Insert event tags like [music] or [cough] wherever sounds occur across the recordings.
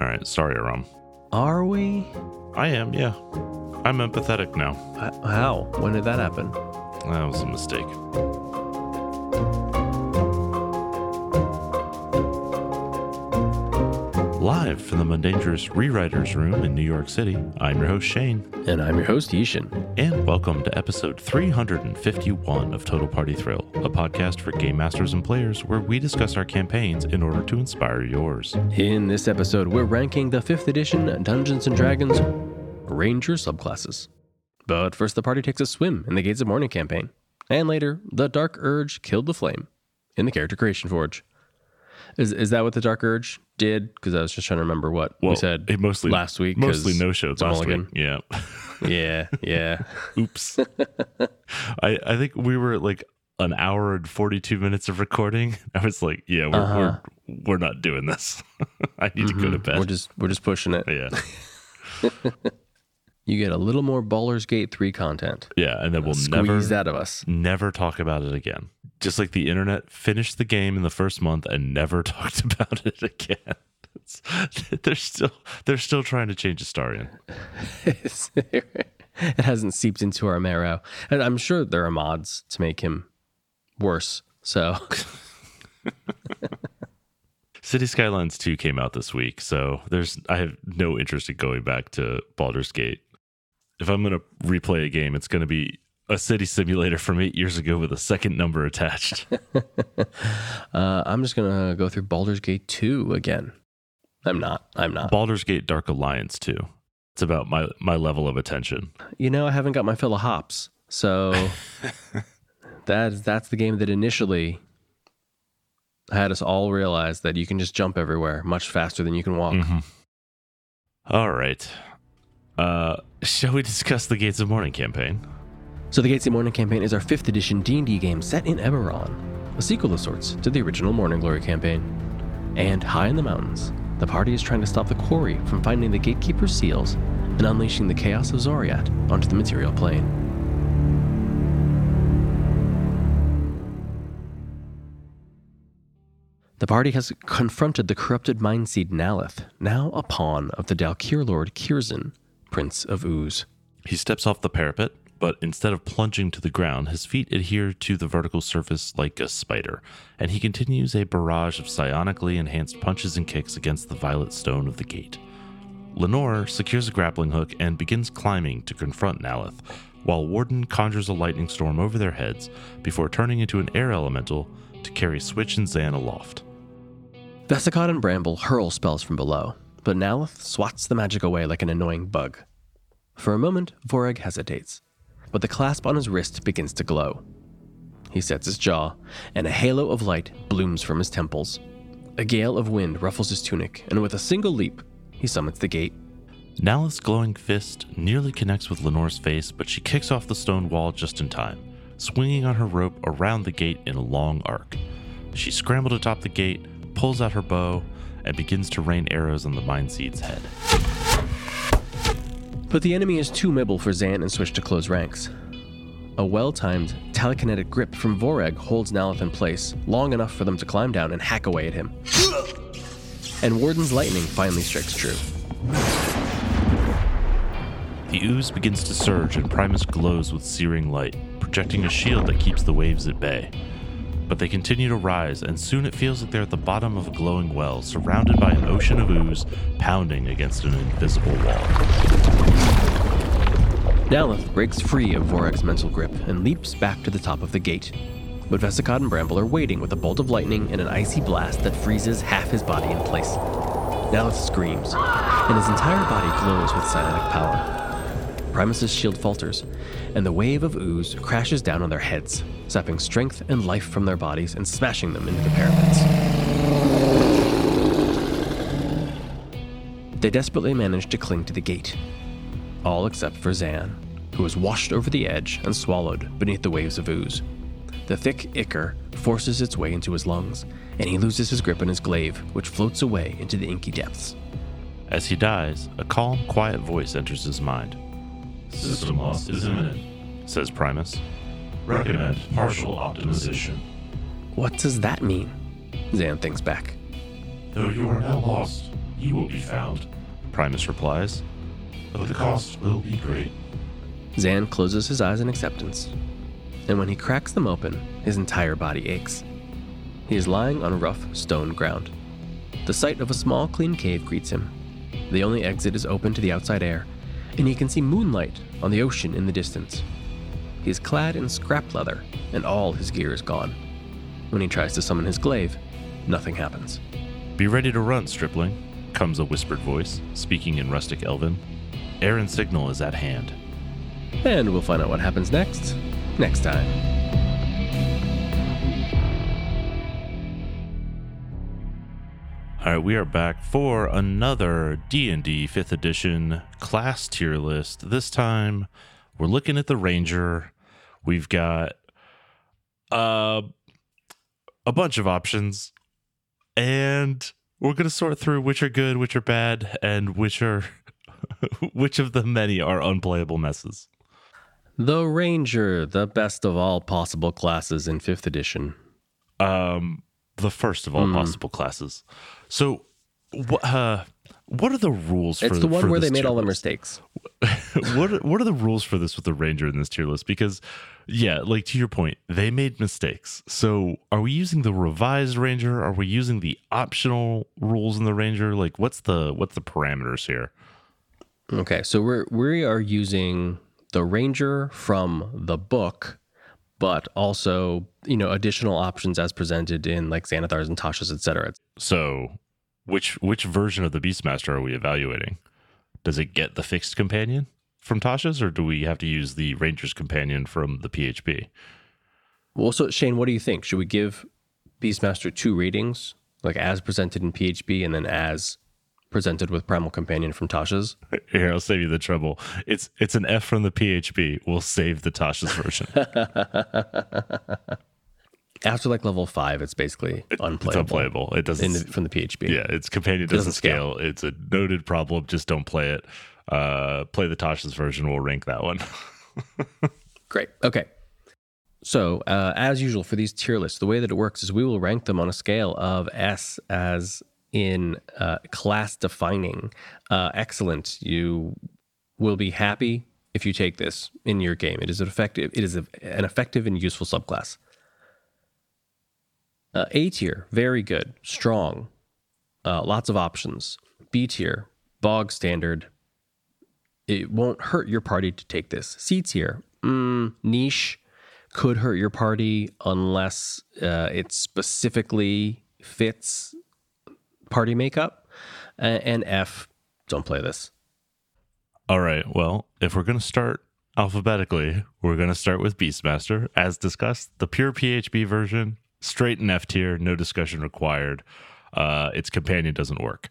All right, sorry, Aram. Are we? I am, yeah. I'm empathetic now. How? When did that happen? That was a mistake. Live from the Mundangerous Rewriters Room in New York City, I'm your host Shane, And I'm your host, I-Hsien. and welcome to episode 351 of Total Party Thrill, a podcast for game masters and players where we discuss our campaigns in order to inspire yours. In this episode, we're ranking the 5th edition Dungeons and Dragons Ranger subclasses. But first, the party takes a swim in the Gates of Mourning campaign. And later, the Dark Urge killed the flame in the Character Creation Forge. Is, is that what the Dark Urge did? Because I was just trying to remember what we said it mostly last week. mostly no shows last week. [laughs] Yeah. Yeah, yeah. [laughs] Oops. I, I think we were at like an hour and 42 minutes of recording. [laughs] I was like, yeah, we're, Uh-huh. we're, we're not doing this. I need to go to Mhm. bed. We're just we're just pushing it. yeah. You get a little more Baldur's Gate 3 content. Yeah. And then we'll Squeeze never, that of us. never talk about it again. Just like the internet finished the game in the first month and never [laughs] talked about it again. It's, [laughs] they're still they're still trying to change Astarion. [laughs] it hasn't seeped into our marrow. And I'm sure there are mods to make him worse. So Cities Skylines 2 came out this week, so there's I have no interest in going back to Baldur's Gate. If I'm going to replay a game, it's going to be a city simulator from 8 years ago with a second number attached. [laughs] uh, I'm just gonna go through Baldur's Gate 2 again. I'm not. I'm not. Baldur's Gate Dark Alliance 2. It's about my my level of attention. You know, I haven't got my fill of hops. So [laughs] that that's the game that initially had us all realize that you can just jump everywhere much faster than you can walk. Mhm. All right. Uh shall we discuss the Gates of Mourning campaign? So the Gates of Mourning campaign is our 5th edition D&D game set in Eberron, a sequel of sorts to the original Mourning Glory campaign. And high in the mountains, the party is trying to stop the quarry from finding the Gatekeeper's seals and unleashing the chaos of Xoriat onto the material plane. The party has confronted the corrupted mind seed Nalith, now a pawn of the Daelkyr Lord Kyrzin, Prince of Ooze. He steps off the parapet, but instead of plunging to the ground, his feet adhere to the vertical surface like a spider, and he continues a barrage of psionically enhanced punches and kicks against the violet stone of the gate. Lenore secures a grappling hook and begins climbing to confront Nalith, while Warden conjures a lightning storm over their heads before turning into an air elemental to carry Switch and Zan aloft. Vesicott and Bramble hurl spells from below, but Nalith swats the magic away like an annoying bug. For a moment, Vorag hesitates, but the clasp on his wrist begins to glow. He sets his jaw, and a halo of light blooms from his temples. A gale of wind ruffles his tunic, and with a single leap, he summons the gate. Nalith's glowing fist nearly connects with Lenore's face, but she kicks off the stone wall just in time, swinging on her rope around the gate in a long arc. She scrambles atop the gate, pulls out her bow, and begins to rain arrows on the Mind Seed's head. But the enemy is too mibble for Zan and Switch to close ranks. A well timed telekinetic grip from Vorag holds Nalith in place, long enough for them to climb down and hack away at him. And Warden's lightning finally strikes true. The ooze begins to surge, and Primus glows with searing light, projecting a shield that keeps the waves at bay. But they continue to rise, and soon it feels like they're at the bottom of a glowing well, surrounded by an ocean of ooze pounding against an invisible wall. Nalith breaks free of Vorak's mental grip and leaps back to the top of the gate. But Vesicott and Bramble are waiting with a bolt of lightning and an icy blast that freezes half his body in place. Nalith screams, and his entire body glows with psionic power. Primus's shield falters, and the wave of ooze crashes down on their heads, sapping strength and life from their bodies and smashing them into the parapets. They desperately manage to cling to the gate, all except for Zan, who is washed over the edge and swallowed beneath the waves of ooze. The thick ichor forces its way into his lungs, and he loses his grip on his glaive, which floats away into the inky depths. As he dies, a calm, quiet voice enters his mind. System loss is imminent. Says Primus. Recommend partial optimization. What does that mean? Zan thinks back. Though you are now lost, you will be found, Primus replies. but the cost will be great. Zan closes his eyes in acceptance, and when he cracks them open, his entire body aches. He is lying on rough stone ground. The sight of a small, clean cave greets him. The only exit is open to the outside air, and he can see moonlight on the ocean in the distance. He is clad in scrap leather, and all his gear is gone. When he tries to summon his glaive, nothing happens. Be ready to run, stripling, comes a whispered voice, speaking in rustic elven. Aaron's signal is at hand. And we'll find out what happens next, next time. All right, we are back for another D&D 5th edition class tier list. This time, we're looking at the ranger. We've got uh, a bunch of options and we're going to sort through which are good, which are bad, and which are [laughs] which of the many are unplayable messes. The Ranger, the best of all possible classes in 5th edition. Um, the first of all Hmm. possible classes. So, what uh, what are the rules? It's for, the one where they made all the mistakes. [laughs] what are, what are the rules for this with the ranger in this tier list? Because yeah, like to your point, they made mistakes. So, are we using the revised ranger? Are we using the optional rules in the ranger? Like, what's the what's the parameters here? Okay, so we're we are using the Ranger from the book, but also you know additional options as presented in like Xanathars and Tashas, etc. So, which which version of the Beastmaster are we evaluating? Does it get the fixed companion from Tasha's, or do we have to use the Ranger's companion from the PHB? Well, so Shane, what do you think? Should we give Beastmaster two ratings, like as presented in PHB and then as presented with Primal Companion from Tasha's? Here, I'll save you the trouble. It's it's an F from the PHB. We'll save the Tasha's version. [laughs] After like level five, it's basically unplayable. It's unplayable. It doesn't. the, from the PHB. yeah, its companion Doesn't doesn't, scale. It's a noted problem. Just don't play it. Uh, play the Tasha's version. We'll rank that one. [laughs] Great. Okay. So, uh, as usual for these tier lists, the way that it works is we will rank them on a scale of S as in uh, class defining. Uh, excellent. You will be happy if you take this in your game. It is an effective. It is an effective and useful subclass. Uh, a tier, very good, strong, uh, lots of options. B tier, bog standard, it won't hurt your party to take this. C tier, mm, niche, could hurt your party unless uh, it specifically fits party makeup. Uh, and F, don't play this. All right. Well, if we're gonna start alphabetically, we're gonna start with Beastmaster, as discussed. The pure PHB version, straight in F tier, no discussion required. Uh, its companion doesn't work.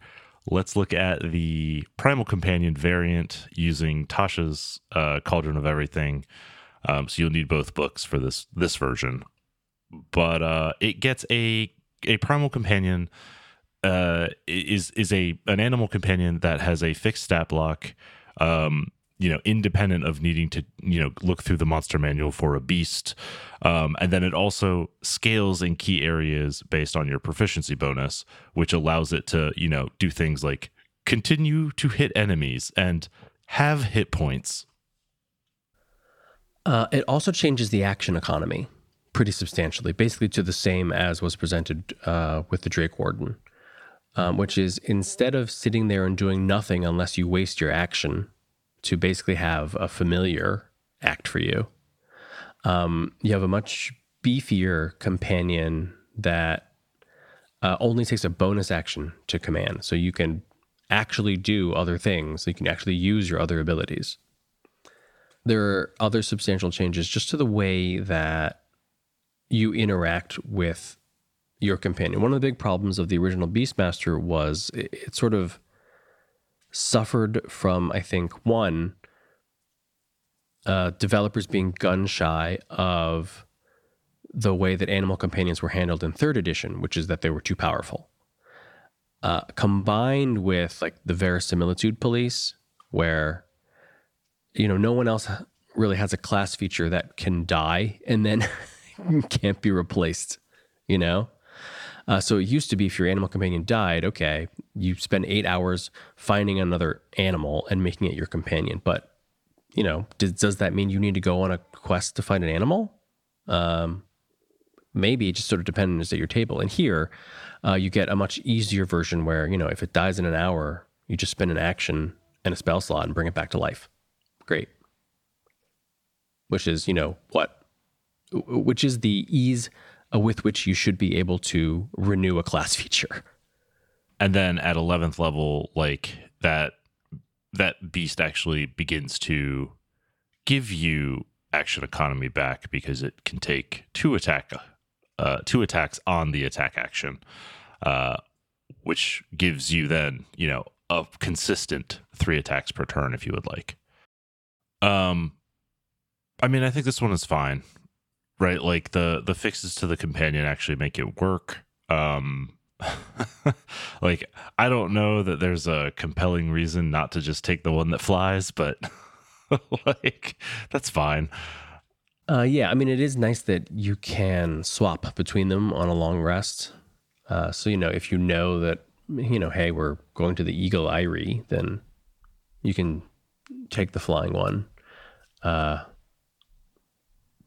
Let's look at the Primal Companion variant using Tasha's uh, Cauldron of Everything. Um, so you'll need both books for this this version, but uh, it gets a a Primal Companion uh, is is a an animal companion that has a fixed stat block um, you know, independent of needing to, you know, look through the monster manual for a beast. Um, and then it also scales in key areas based on your proficiency bonus, which allows it to, you know, do things like continue to hit enemies and have hit points. Uh, it also changes the action economy pretty substantially, basically to the same as was presented uh, with the Drake Warden, um, which is instead of sitting there and doing nothing unless you waste your action to basically have a familiar act for you, um, you have a much beefier companion that uh, only takes a bonus action to command. So you can actually do other things, you can actually use your other abilities there are other substantial changes just to the way that you interact with your companion. One of the big problems of the original Beastmaster was it, it sort of suffered from, I think, one, uh, developers being gun shy of the way that animal companions were handled in third edition, which is that they were too powerful. Uh, combined with like the verisimilitude police, where you know, no one else really has a class feature that can die and then [laughs] can't be replaced, you know? Uh, so it used to be if your animal companion died, okay, you spend eight hours finding another animal and making it your companion. But you know, does, does that mean you need to go on a quest to find an animal? Um, maybe it just sort of depends at your table. And here, uh, you get a much easier version where you know if it dies in an hour, you just spend an action and a spell slot and bring it back to life. Great. Which is you know what, which is the ease with which you should be able to renew a class [laughs] feature. And then at 11th level, like that that beast actually begins to give you action economy back because it can take two attack uh, two attacks on the attack action, uh, which gives you then you know a consistent three attacks per turn if you would like. Um, I mean, I think this one is fine, right? Like the the fixes to the companion actually make it work. Um, [laughs] like I don't know that there's a compelling reason not to just take the one that flies, but [laughs] like that's fine. Uh, yeah, I mean, it is nice that you can swap between them on a long rest. Uh, so you know, if you know that you know, hey, we're going to the Eagle Eyrie, then you can take the flying one. Uh,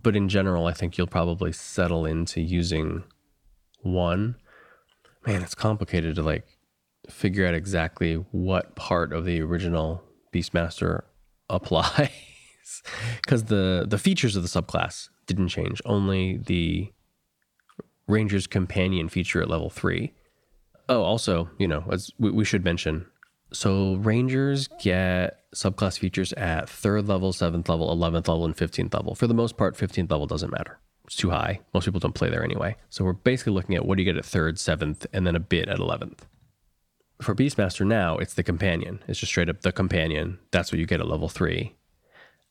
but in general, I think you'll probably settle into using one man, it's complicated to like figure out exactly what part of the original Beastmaster [laughs] applies because the the features of the subclass didn't change. Only the Ranger's companion feature at level three. Oh, also, you know, as we, we should mention, so Rangers get subclass features at third level, seventh level, eleventh level, and fifteenth level. For the most part, fifteenth level doesn't matter it's too high. Most people don't play there anyway. So we're basically looking at what do you get at third, seventh, and then a bit at 11th. For Beastmaster now, it's the companion. It's just straight up the companion. That's what you get at level three.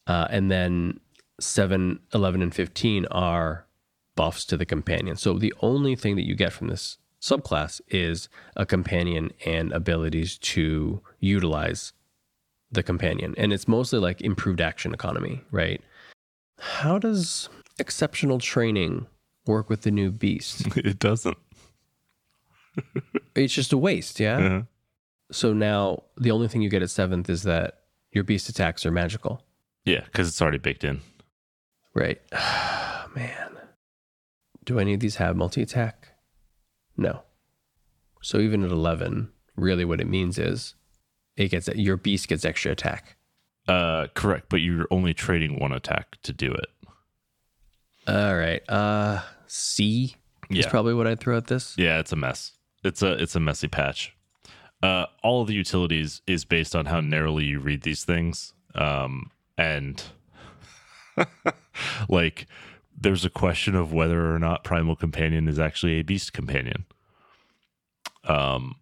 Uh, and then 7, 11, and 15 are buffs to the companion. So the only thing that you get from this subclass is a companion and abilities to utilize the companion. And it's mostly like improved action economy, right? How does exceptional training work with the new beast? [laughs] it doesn't. it's just a waste, yeah? Uh-huh. So now the only thing you get at seventh is that your beast attacks are magical. Yeah, because it's already baked in. Right. [sighs] Man. Do any of these have multi attack? No. So even at 11, really what it means is it gets your beast gets extra attack. Uh, correct, but you're only trading one attack to do it. All right. Uh, C is probably what I'd throw at this. Yeah, it's a mess. It's a it's a messy patch. Uh, all of the utilities is based on how narrowly you read these things, um, and [laughs] like there's a question of whether or not Primal Companion is actually a Beast Companion. Um,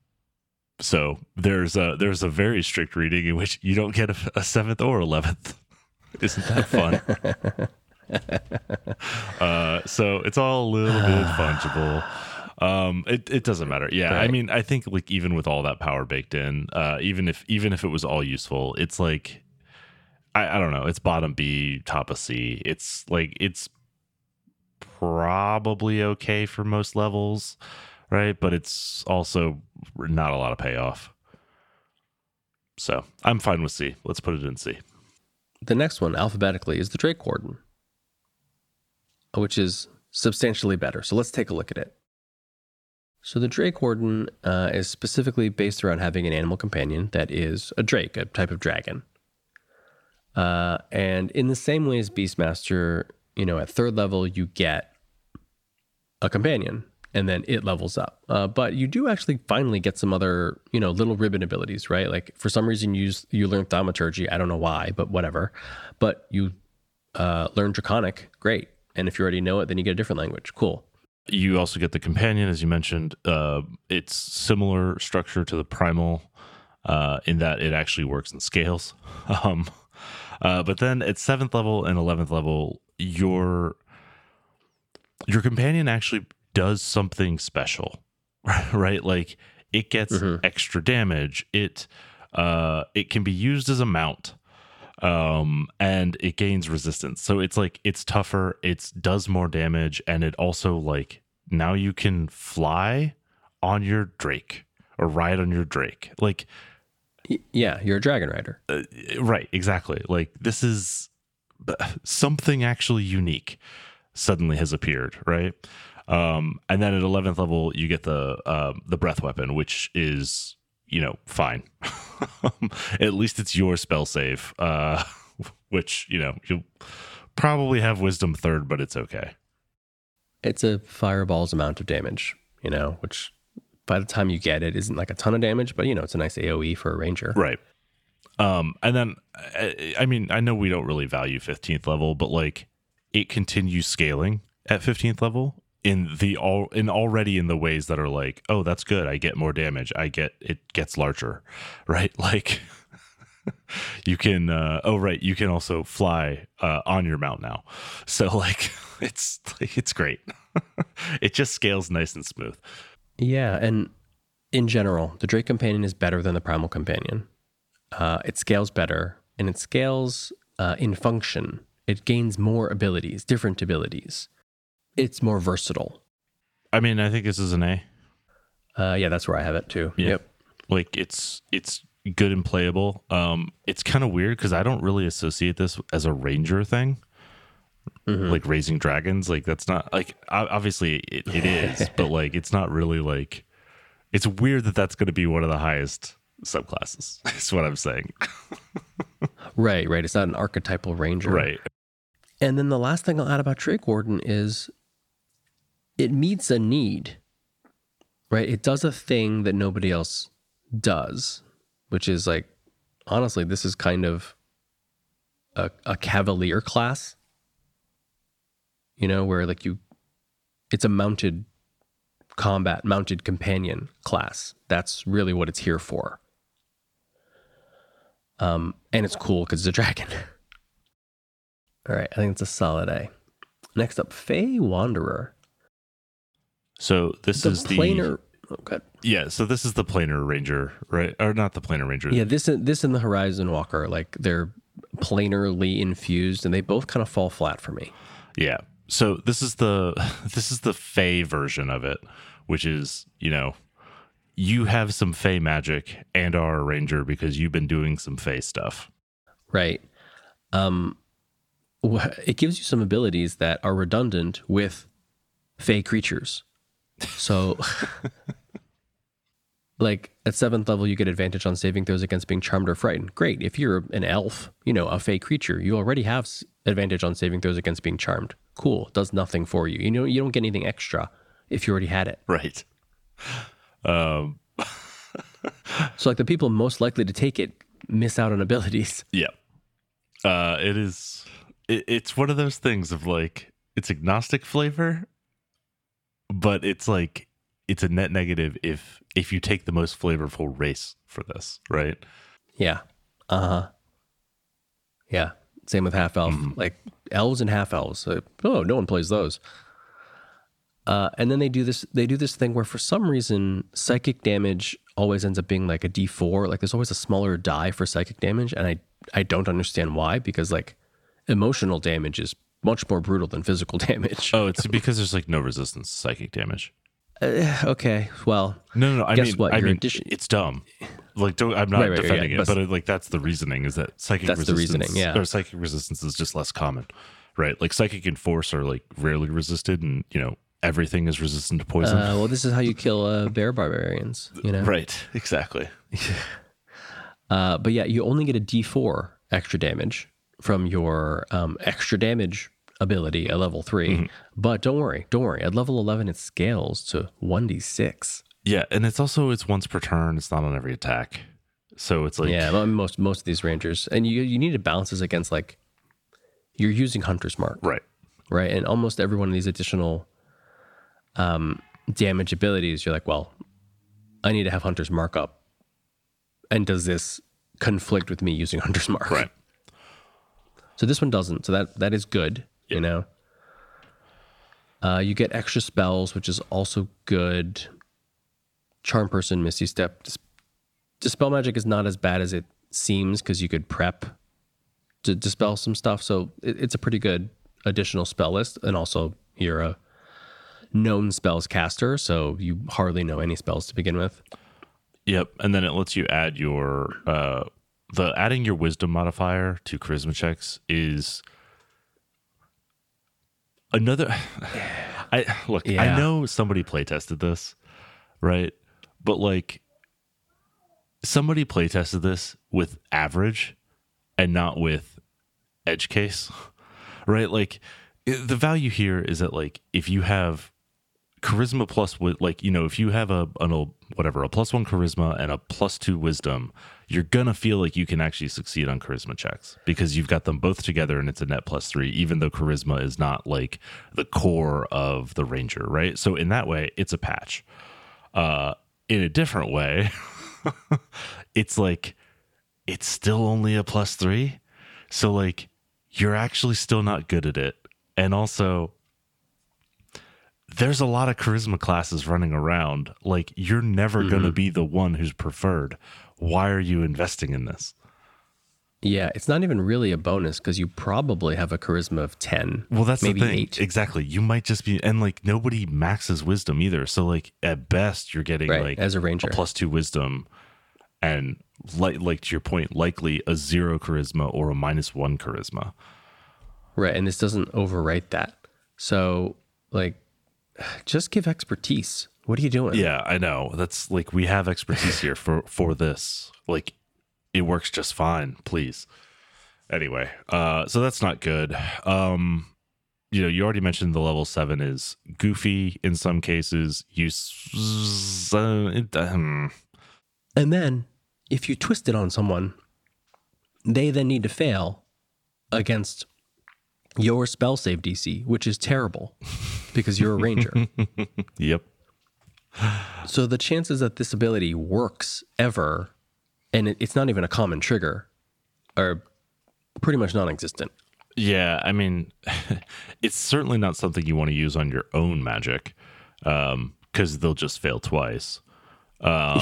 so there's a there's a very strict reading in which you don't get a, a seventh or eleventh. [laughs] Isn't that fun? [laughs] uh, so it's all a little bit [sighs] fungible. Um, it, it doesn't matter. Yeah, I mean, I think like even with all that power baked in, uh, even if even if it was all useful, it's like I, I don't know. It's bottom B, top of C. It's like it's probably okay for most levels, right? But it's also not a lot of payoff. So I'm fine with C. Let's put it in C. The next one, alphabetically, is the Drake Warden, which is substantially better. So let's take a look at it. So the Drake Warden uh, is specifically based around having an animal companion that is a drake, a type of dragon. Uh, and in the same way as Beastmaster, you know, at third level, you get a companion and then it levels up. Uh, but you do actually finally get some other, you know, little ribbon abilities, right? Like for some reason you use, you learn thaumaturgy. I don't know why, but whatever. But you uh, learn draconic, great. And if you already know it, then you get a different language. Cool. You also get the companion, as you mentioned. Uh, it's similar structure to the primal uh, in that it actually works in scales. [laughs] Um, uh, but then at seventh level and eleventh level, your your companion actually does something special, [laughs] right? Like it gets Mhm. extra damage. It uh, it can be used as a mount um and it gains resistance so it's like it's tougher it's does more damage and it also like now you can fly on your Drake or ride on your Drake. Like, yeah, you're a dragon rider. uh, right, exactly. Like, this is something actually unique suddenly has appeared, right? Um, and then at 11th level, you get the um, the breath weapon, which is you know fine. [laughs] at least it's your spell save, uh, [laughs] which you know you'll probably have wisdom third, but it's okay. It's a fireball's amount of damage, you know, which by the time you get it isn't like a ton of damage, but you know, it's a nice AoE for a ranger. Right. Um, and then I, I mean, I know we don't really value 15th level, but like it continues scaling at 15th level in the all in already in the ways that are like, oh, that's good. I get more damage. I get it gets larger, [laughs] right? Like [laughs] you can uh oh right, you can also fly uh on your mount now. [laughs] So like it's like it's great. it just scales nice and smooth. Yeah, and in general, the Drake Companion is better than the Primal Companion. Uh, it scales better, and it scales uh, in function. It gains more abilities, different abilities. It's more versatile. I mean, I think this is an A. Uh, yeah, that's where I have it too. Yeah. Yep. like it's it's good and playable um it's kind of weird because i don't really associate this as a ranger thing like raising dragons like that's not like obviously it, it is [laughs] but like it's not really like it's weird that that's going to be one of the highest subclasses [laughs] is what i'm saying [laughs] Right, right. It's not an archetypal ranger. right And then the last thing I'll add about Drake Warden is it meets a need, right? It does a thing that nobody else does, which is like, honestly, this is kind of a, a cavalier class, you know, where like you, it's a mounted combat, mounted companion class. That's really what it's here for. Um, and it's cool because it's a dragon. [laughs] All right, I think it's a solid A. Next up, Fey Wanderer. So this The is the planar. God. yeah so this is the planar ranger right or not the planar ranger Yeah, this this and the Horizon Walker, like they're planarly infused, and they both kind of fall flat for me. Yeah. So this is the [laughs] this is the Fey version of it, which is, you know, you have some Fey magic and are a ranger because you've been doing some Fey stuff. Right. Um, it gives you some abilities that are redundant with Fey creatures. So, [laughs] like at seventh level, you get advantage on saving throws against being charmed or frightened. Great. If you're an elf, you know, a Fey creature, you already have advantage on saving throws against being charmed. Cool. Does nothing for you. You know, you don't get anything extra if you already had it. Right. [laughs] Um [laughs] So, like the people most likely to take it miss out on abilities. yeah. Uh it is it, it's one of those things of like it's agnostic flavor, but it's like it's a net negative if if you take the most flavorful race for this, right? Yeah. Uh huh. Yeah. Same with half elf. Like elves and half elves. Uh, oh, no one plays those. Uh, and then they do this. They do this thing where, for some reason, psychic damage always ends up being like a D four. Like there's always a smaller die for psychic damage, and I I don't understand why. Because like emotional damage is much more brutal than physical [laughs] damage. Oh, it's because there's like no resistance to psychic damage. Uh, okay. Well, No, no, no. I Guess mean, what? I Your mean, addition- it's dumb. Like, don't, I'm not Right, right, defending yeah, it, but- but, like that's the reasoning is that psychic That's the resistance, reasoning, yeah. or psychic resistance is just less common, right? Like psychic and force are like rarely resisted, and you know everything is resistant to poison. uh, well, this is how you kill uh, bear barbarians. You know. right? Exactly. [laughs] Uh, but yeah, you only get a D4 extra damage from your um, extra damage ability at level 3 Mm-hmm. But don't worry, don't worry. At level 11, it scales to 1d6. Yeah, and it's also it's once per turn. It's not on every attack, so it's like yeah, most most of these rangers, and you you need to balance this against like you're using Hunter's Mark, right. right? And almost every one of these additional um, damage abilities, you're like, well, I need to have Hunter's Mark up. And does this conflict with me using Hunter's Mark? Right. So this one doesn't. So that that is good. You know. Uh, you get extra spells, which is also good. Charm person, Misty Step. Dis- Dispel magic is not as bad as it seems because you could prep to dispel some stuff. So it, it's a pretty good additional spell list. And also, you're a known spells caster, so you hardly know any spells to begin with. Yep, and then it lets you add your uh the adding your wisdom modifier to charisma checks is another [sighs] I look, I know somebody play tested this, right? But like somebody play tested this with average and not with edge case. [laughs] Right? Like the value here is that like if you have charisma plus with like you know if you have a an old whatever a plus one charisma and a plus two wisdom you're gonna feel like you can actually succeed on charisma checks because you've got them both together and it's a net plus three even though charisma is not like the core of the ranger right? So in that way it's a patch. Uh in a different way [laughs] it's like it's still only a plus three. So like you're actually still not good at it. And also there's a lot of charisma classes running around. Like you're never going to be the one who's preferred. Why are you investing in this? Yeah, it's not even really a bonus because you probably have a charisma of 10. Well, that's maybe the thing. eight. Exactly. You might just be, and like nobody maxes wisdom either. So like at best, you're getting Right, like as a ranger. plus two wisdom, and like like to your point, likely a zero charisma or a minus one charisma. Right. And this doesn't overwrite that. So, like, [sighs] just give expertise. What are you doing? Yeah, I know. That's like we have expertise here for [laughs] for this. Like it works just fine, please. Anyway, uh so that's not good. Um you know, you already mentioned the level 7 is goofy in some cases. You s- uh, it, um, And then if you twist it on someone, they then need to fail against your spell save DC, which is terrible because you're a ranger. [laughs] yep. So the chances that this ability works ever, and it, it's not even a common trigger, are pretty much non existent. Yeah, I mean, [laughs] it's certainly not something you want to use on your own magic because they'll just fail twice. Um,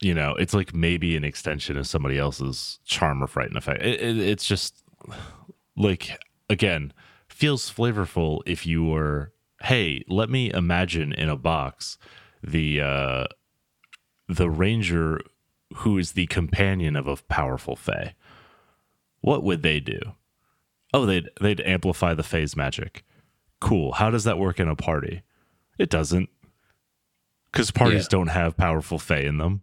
You know, it's like maybe an extension of somebody else's charm or frighten effect. It, it, it's just like, again, feels flavorful if you were, hey, let me imagine in a box the uh, the ranger who is the companion of a powerful fae. What would they do? Oh, they'd they'd amplify the phase magic. Cool. How does that work in a party? It doesn't. Because parties Yeah. don't have powerful Fae in them.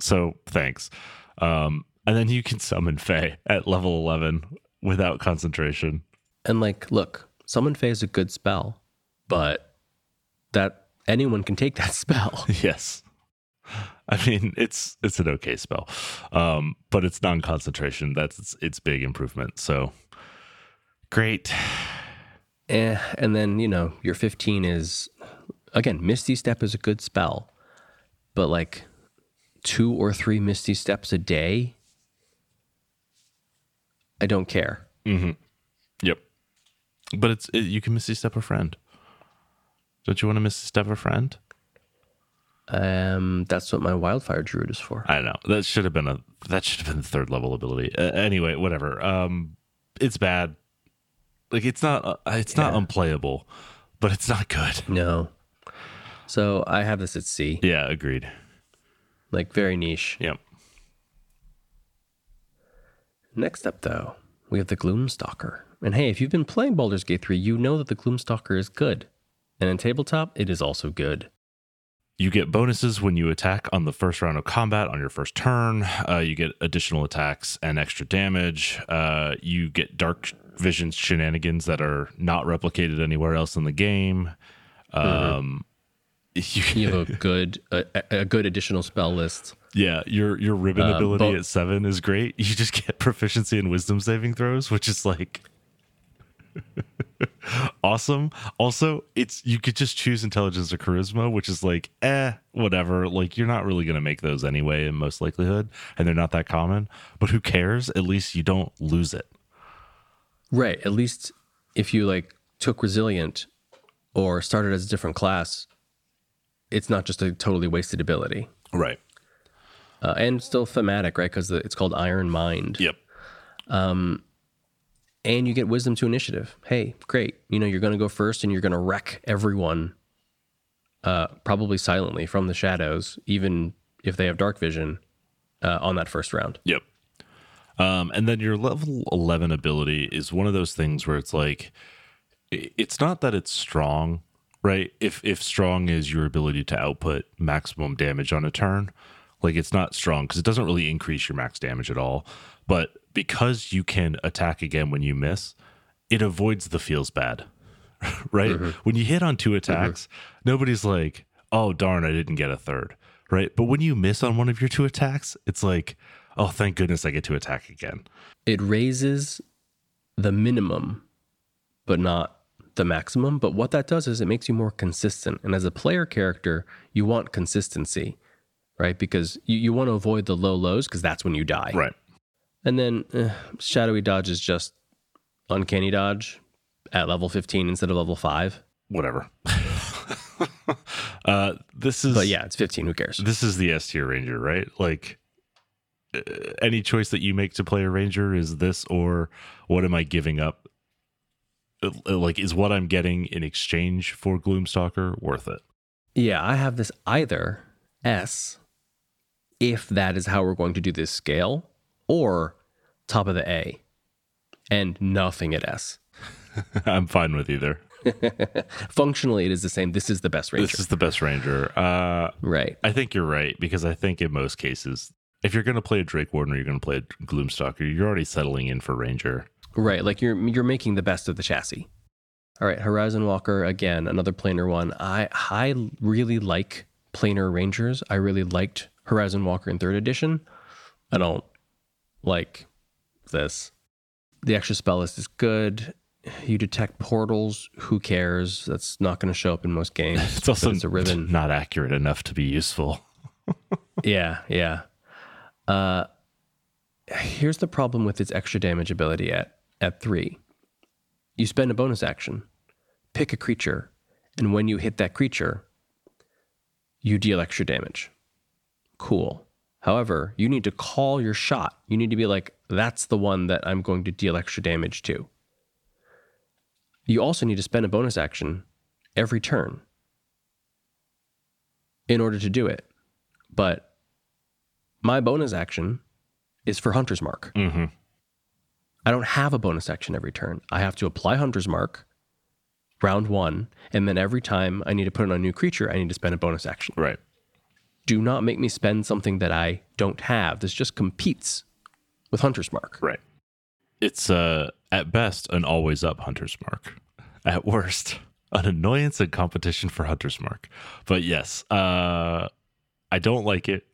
So thanks. Um, and then you can summon Fae at level eleven without concentration. And like, look, summon Fae is a good spell, but that anyone can take that [laughs] spell. [laughs] yes. I mean, it's it's an okay spell, um, but it's non-concentration. That's its, its big improvement. So great. Eh, and then, you know, your 15 is, again, Misty Step is a good spell, but like two or three Misty Steps a day, I don't care. Mm-hmm. Yep. But it's it, you can misty step a friend. Don't you want to misty step a friend? Um, that's what my Wildfire Druid is for. I know. That should have been a that should have been the third level ability. Uh, anyway, whatever. Um, it's bad. Like it's not uh, it's not unplayable, but it's not good. No. So I have this at C, Yeah, agreed. like very niche. Yep. Next up, though, we have the Gloomstalker. And hey, if you've been playing Baldur's Gate 3, you know that the Gloomstalker is good. And in tabletop, it is also good. You get bonuses when you attack on the first round of combat on your first turn. Uh, you get additional attacks and extra damage. Uh, you get dark vision shenanigans that are not replicated anywhere else in the game. Um, you, You have a [laughs] good a, a- a good additional spell list. yeah, your your ribbon Uh, ability bo- at seven is great. You just get [laughs] proficiency in wisdom saving throws, which is like [laughs] awesome. Also, it's you could just choose intelligence or charisma, which is like eh, whatever. Like you're not really gonna make those anyway in most likelihood, and they're not that common. But who cares? At least you don't lose it. Right. At least if you like took resilient or started as a different class, it's not just a totally wasted ability. Right. Uh, and still thematic, right? Because it's called Iron Mind. Yep. And you get wisdom to initiative. Hey, great. You know, you're going to go first and you're going to wreck everyone uh, probably silently from the shadows, even if they have dark vision uh, on that first round. Yep. Um, and then your level 11 ability is one of those things where it's like, it's not that it's strong, right? If if strong is your ability to output maximum damage on a turn, like it's not strong because it doesn't really increase your max damage at all. But because you can attack again when you miss, it avoids the feels bad, [laughs] right? Mm-hmm. When you hit on two mm-hmm. attacks, nobody's like, oh, darn, I didn't get a third, right? But when you miss on one of your two attacks, it's like, oh, thank goodness I get to attack again. It raises the minimum, but not the maximum. But what that does is it makes you more consistent. And as a player character, you want consistency, right? Because you, you want to avoid the low lows because that's when you die. Right. And then eh, shadowy dodge is just uncanny dodge at level 15 instead of level 5. Whatever. [laughs] uh, this is, But yeah, it's 15. Who cares? this is the S tier ranger, right? Like, uh, any choice that you make to play a ranger is this, or what am I giving up? Uh, Like, is what I'm getting in exchange for Gloomstalker worth it? Yeah, I have this either S, if that is how we're going to do this scale, or top of the A, and nothing at S. [laughs] I'm fine with either. [laughs] Functionally, it is the same. This is the best ranger. This is the best ranger. Uh, right. I think you're right because I think in most cases, if you're going to play a Drake Warden or you're going to play a Gloomstalker, you're already settling in for Ranger. Right. Like you're you're making the best of the chassis. All right, Horizon Walker again, another planar one. I I really like planar rangers. I really liked Horizon Walker in third edition. I don't like this. The extra spell list is good. You detect portals. Who cares? That's not going to show up in most games. [laughs] It's also it's a ribbon. [laughs] not accurate enough to be useful. [laughs] Yeah, yeah. Uh, here's the problem with its extra damage ability at at three. You spend a bonus action, pick a creature, and when you hit that creature, you deal extra damage. Cool. However, you need to call your shot. You need to be like, that's the one that I'm going to deal extra damage to. You also need to spend a bonus action every turn in order to do it. But my bonus action is for Hunter's Mark. Mm-hmm. I don't have a bonus action every turn. I have to apply Hunter's Mark round one, and then every time I need to put on a new creature, I need to spend a bonus action. Right. Do not make me spend something that I don't have. This just competes with Hunter's Mark. Right. It's uh at best an always up hunter's mark. At worst, an annoyance and competition for hunter's mark. But yes, uh I don't like it.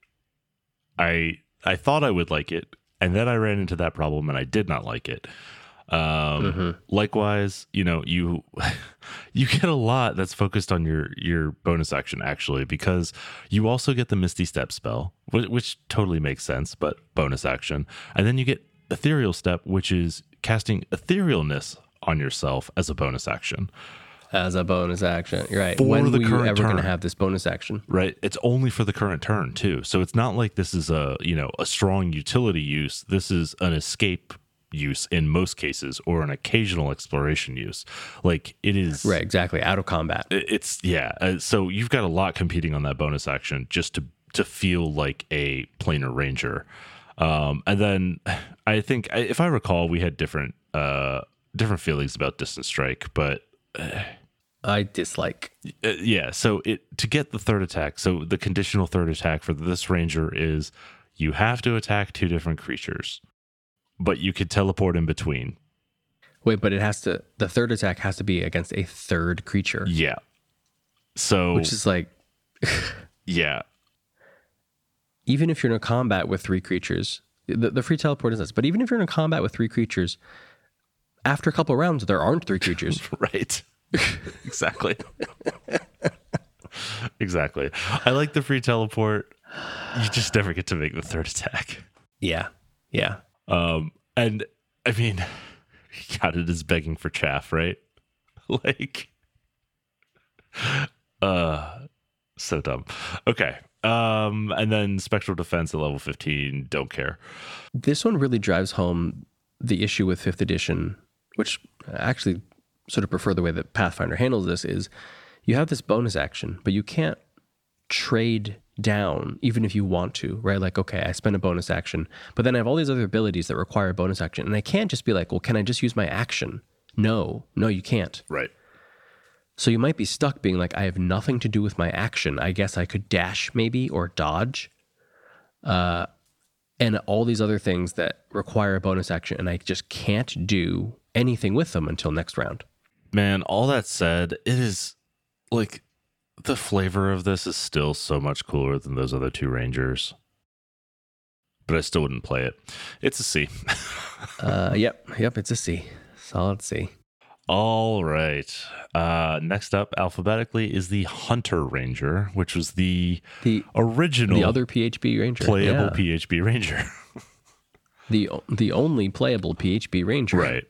I I thought I would like it, and then I ran into that problem and I did not like it. Um Mhm. likewise, you know, you [laughs] you get a lot that's focused on your your bonus action actually because you also get the Misty Step spell, which, which totally makes sense, but bonus action. And then you get Ethereal Step, which is casting etherealness on yourself as a bonus action. As a bonus action. You're right. For when the were you current ever going to have this bonus action? Right? It's only for the current turn too. So it's not like this is a, you know, a strong utility use. This is an escape use in most cases or an occasional exploration use. Like it is Right, exactly. Out of combat. it's yeah uh, so you've got a lot competing on that bonus action just to to feel like a planar ranger um and then [sighs] i think if i recall we had different uh different feelings about distance strike but [sighs] I dislike. uh, yeah so it to get the third attack so the conditional third attack for this ranger is you have to attack two different creatures but you could teleport in between Wait, but it has to, the third attack has to be against a third creature, yeah so which is like, [laughs] yeah even if you're in a combat with three creatures, the, the free teleport is this, but even if you're in a combat with three creatures, after a couple rounds, there aren't three creatures. [laughs] Right. [laughs] exactly. exactly. I like the free teleport. You just never get to make the third attack. yeah. Yeah. Um, and I mean, [laughs] God, it is begging for chaff, right? [laughs] Like, [laughs] uh, so dumb. Okay. Um, and then spectral defense at level 15, don't care. This one really drives home the issue with fifth edition which I actually sort of prefer the way that Pathfinder handles this, is you have this bonus action, but you can't trade down even if you want to, right? Like, okay, I spend a bonus action, but then I have all these other abilities that require a bonus action. And I can't just be like, well, can I just use my action? No, no, you can't. Right. So you might be stuck being like, I have nothing to do with my action. I guess I could dash maybe or dodge. Uh, and all these other things that require a bonus action. And I just can't do anything with them until next round. Man, all that said, it is like the flavor of this is still so much cooler than those other two Rangers. But I still wouldn't play it. It's a C. [laughs] uh, yep, yep, it's a C. Solid C. All right. Uh, next up, alphabetically, is the Hunter Ranger, which was the the original, the other PHB Ranger, playable yeah. PHB Ranger, [laughs] the the only playable PHB Ranger, right?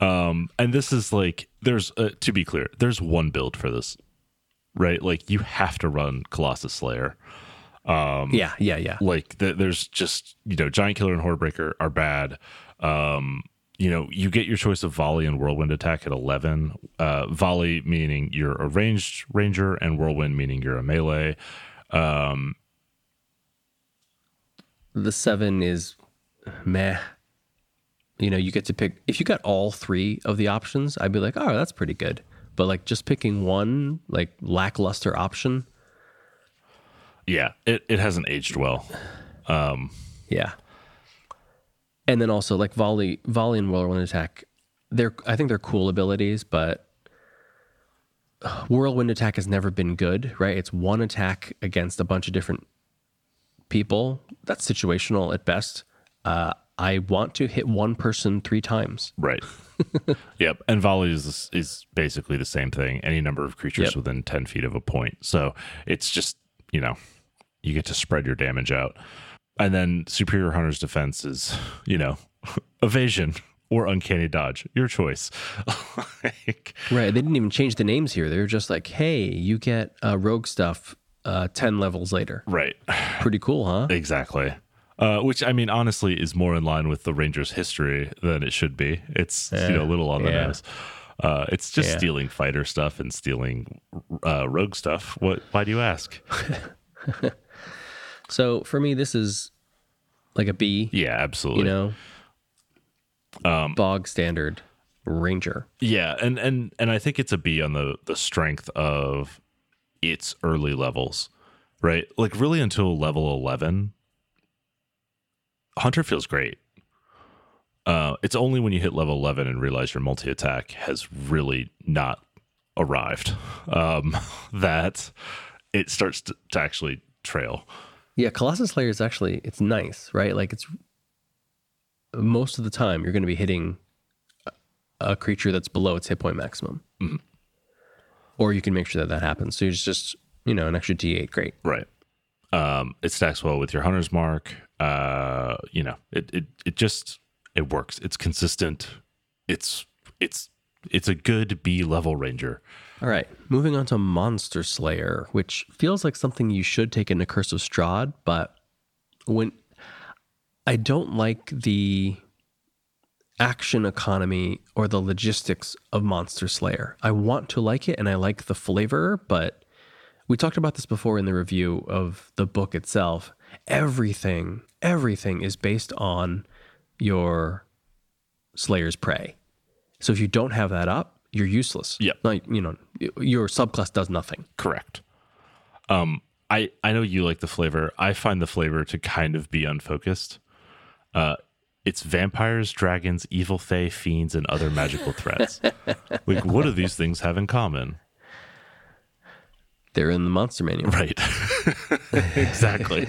Um, and this is like, there's uh, to be clear, there's one build for this, right? Like you have to run Colossus Slayer. Um, yeah, yeah, yeah. Like th- there's just you know, Giant Killer and Hordebreaker are bad. Um, you know, you get your choice of volley and whirlwind attack at 11. Uh, volley meaning you're a ranged ranger, and whirlwind meaning you're a melee. Um, the seven is meh. You know, you get to pick, if you got all three of the options, I'd be like, oh, that's pretty good. But like just picking one, like lackluster option. Yeah, it, it hasn't aged well. Um, yeah and then also like volley, volley and whirlwind attack. They're I think they're cool abilities, but whirlwind attack has never been good, right? It's one attack against a bunch of different people. That's situational at best. Uh, I want to hit one person three times. Right. [laughs] yep. And volley is is basically the same thing. Any number of creatures yep. within ten feet of a point. So it's just you know you get to spread your damage out. And then Superior Hunter's defense is, you know, [laughs] evasion or uncanny dodge, your choice. [laughs] like, right. They didn't even change the names here. They were just like, hey, you get uh, rogue stuff uh, 10 levels later. Right. [sighs] Pretty cool, huh? Exactly. Uh, which I mean, honestly, is more in line with the Rangers' history than it should be. It's you know a little on the yeah. nose. Uh, it's just yeah. stealing fighter stuff and stealing uh, rogue stuff. What? Why do you ask? [laughs] So for me, this is like a B. Yeah, absolutely. You know, um, bog standard ranger. Yeah, and and and I think it's a B on the the strength of its early levels, right? Like really until level eleven, Hunter feels great. Uh, it's only when you hit level eleven and realize your multi attack has really not arrived um, [laughs] that it starts to, to actually trail. Yeah, Colossus Slayer is actually it's nice, right? Like it's most of the time you're going to be hitting a creature that's below its hit point maximum, mm-hmm. or you can make sure that that happens. So it's just you know an extra D8, great, right? Um, it stacks well with your hunter's mark. Uh, you know, it it it just it works. It's consistent. It's it's it's a good B level ranger. All right, moving on to Monster Slayer, which feels like something you should take into Curse of Strahd, but when I don't like the action economy or the logistics of Monster Slayer. I want to like it and I like the flavor, but we talked about this before in the review of the book itself. Everything, everything is based on your Slayer's Prey. So if you don't have that up, you're useless. Yeah. Like, you know, your subclass does nothing. Correct. Um, I, I know you like the flavor. I find the flavor to kind of be unfocused. Uh, it's vampires, dragons, evil fae, fiends, and other magical threats. [laughs] like, what do these things have in common? They're in the monster manual. Right. [laughs] exactly.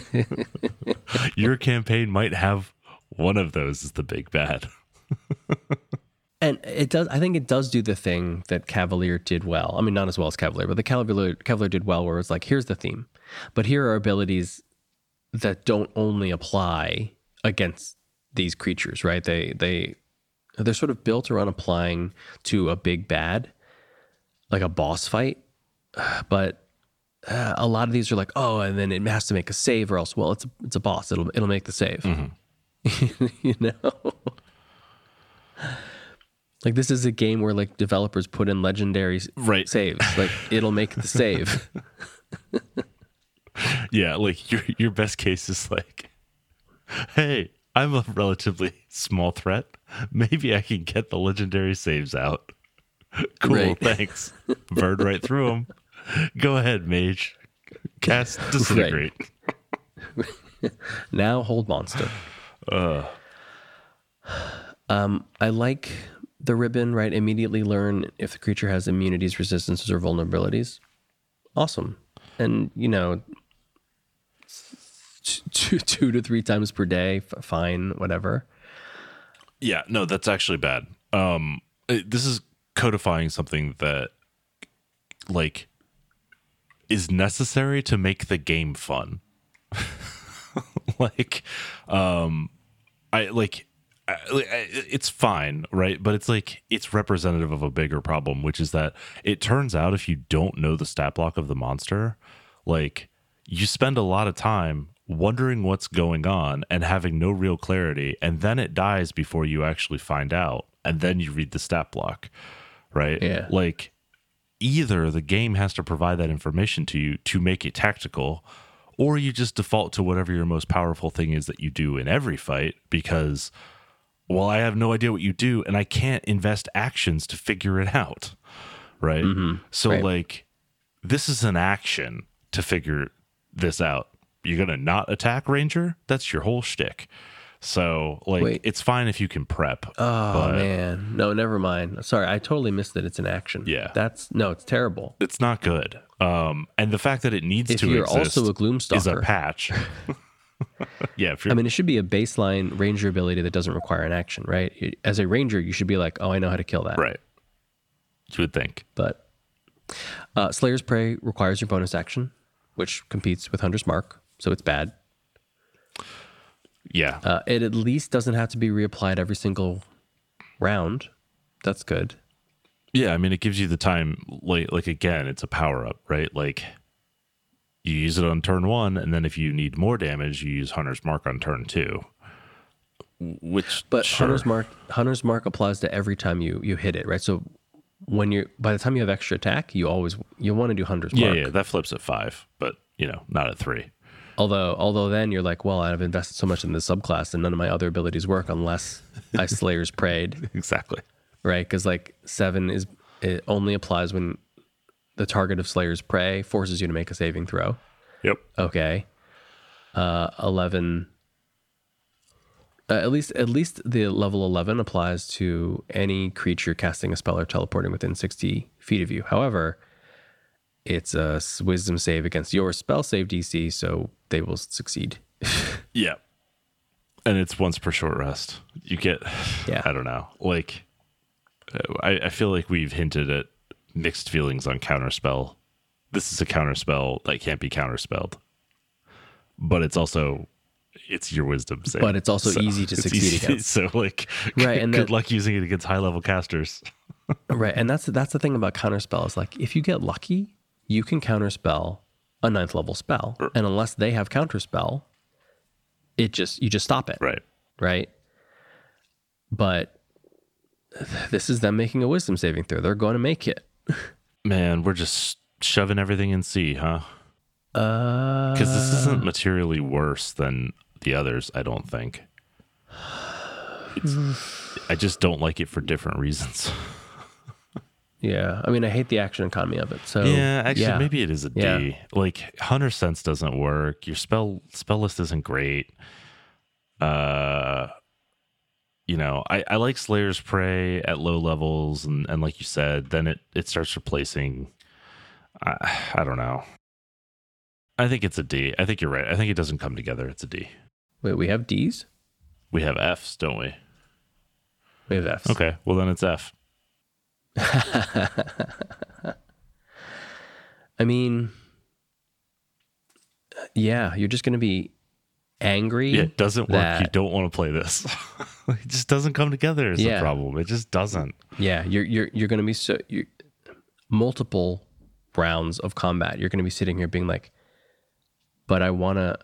[laughs] Your campaign might have one of those as the big bad. [laughs] And it does. I think it does do the thing that Cavalier did well. I mean, not as well as Cavalier, but the Cavalier Cavalier did well, where it's like, here's the theme, but here are abilities that don't only apply against these creatures, right? They they they're sort of built around applying to a big bad, like a boss fight, [sighs] but uh, a lot of these are like, oh, and then it has to make a save, or else, well, it's a, it's a boss. It'll it'll make the save. Mm-hmm. [laughs] you know. [laughs] Like this is a game where like developers put in legendary Right. saves. Like it'll make the save. [laughs] Yeah, like your your best case is like, hey, I'm a relatively small threat. Maybe I can get the legendary saves out. Cool, Right. thanks. Burn right through them. Go ahead, mage. Cast disintegrate. [laughs] now hold monster. Um, I like the ribbon, right? Immediately learn if the creature has immunities, resistances, or vulnerabilities. Awesome. And, you know, two, two to three times per day, fine, whatever. Yeah, no, that's actually bad. Um, this is codifying something that, like, is necessary to make the game fun. [laughs] like, um, I like, I, like, I- it's fine, right? But it's like it's representative of a bigger problem, which is that it turns out if you don't know the stat block of the monster, like you spend a lot of time wondering what's going on and having no real clarity and then it dies before you actually find out and then you read the stat block right Yeah. like either the game has to provide that information to you to make it tactical or you just default to whatever your most powerful thing is that you do in every fight because well i have no idea what you do and i can't invest actions to figure it out right? Mm-hmm. So Right. like this is an action to figure this out. You're gonna not attack ranger? That's your whole shtick so like Wait. it's fine if you can prep Oh, but man. No, never mind. Sorry, I totally missed that it's an action. Yeah. That's, no, it's terrible. it's not good um and the fact that it needs If to you're exist also a is a Gloomstalker. patch [laughs] yeah if you're I mean, it should be a baseline ranger ability that doesn't require an action, right? As a ranger, you should be like, oh, I know how to kill that. right you would think But uh, Slayer's Prey requires your bonus action, which competes with Hunter's Mark, so it's bad. Yeah Uh, it at least doesn't have to be reapplied every single round. That's good. Yeah, I mean, it gives you the time. Like, like again, it's a power up, right? Like, you use it on turn one, and then if you need more damage, you use Hunter's Mark on turn two. Which, But sure. Hunter's Mark Hunter's Mark applies to every time you you hit it, right? So when you're by the time you have extra attack, you always you want to do Hunter's yeah, Mark. yeah, that flips at five, but you know, not at three. Although although then you're like, well, I've invested so much in this subclass, and none of my other abilities work unless I [laughs] Slayer's Prayed. Exactly. right? Because like seven is it only applies when the target of Slayer's prey forces you to make a saving throw. Yep. Okay. Uh, eleven. Uh, at least, at least the level eleven applies to any creature casting a spell or teleporting within sixty feet of you. However, it's a Wisdom save against your spell save DC, so they will succeed. [laughs] Yeah. And it's once per short rest. You get, [sighs] Yeah. I don't know. Like, uh, I, I feel like we've hinted at mixed feelings on counterspell. This is a counterspell that can't be counterspelled, but it's also it's your wisdom save. But it's also easy to succeed easy- against. [laughs] So like, Right, and good that- luck using it against high level casters. [laughs] Right, and that's that's the thing about counterspell is like if you get lucky, you can counterspell a ninth level spell, and unless they have counterspell, it just you just stop it, Right. right? But this is them making a wisdom saving throw. They're going to make it. [laughs] Man, we're just shoving everything in C, huh? Uh, Because this isn't materially worse than the others. I don't think. It's, I just don't like it for different reasons. [laughs] yeah. I mean, I hate the action economy of it. So Yeah, actually, yeah. maybe it is a D. Yeah. Like Hunter Sense doesn't work. Your spell spell list isn't great. Uh, you know, I, I like Slayer's Prey at low levels, and, and like you said, then it it starts replacing. I, I don't know. I think it's a D. I think you're right. I think it doesn't come together. It's a D. Wait, we have D's. We have Fs, don't we? We have F's. Okay, well then it's F. [laughs] I mean, yeah, you're just going to be angry. Yeah, it doesn't work. You don't want to play this. [laughs] it just doesn't come together. Is the problem? It just doesn't. Yeah, you're you're you're going to be so multiple rounds of combat. You're going to be sitting here being like, "But I want to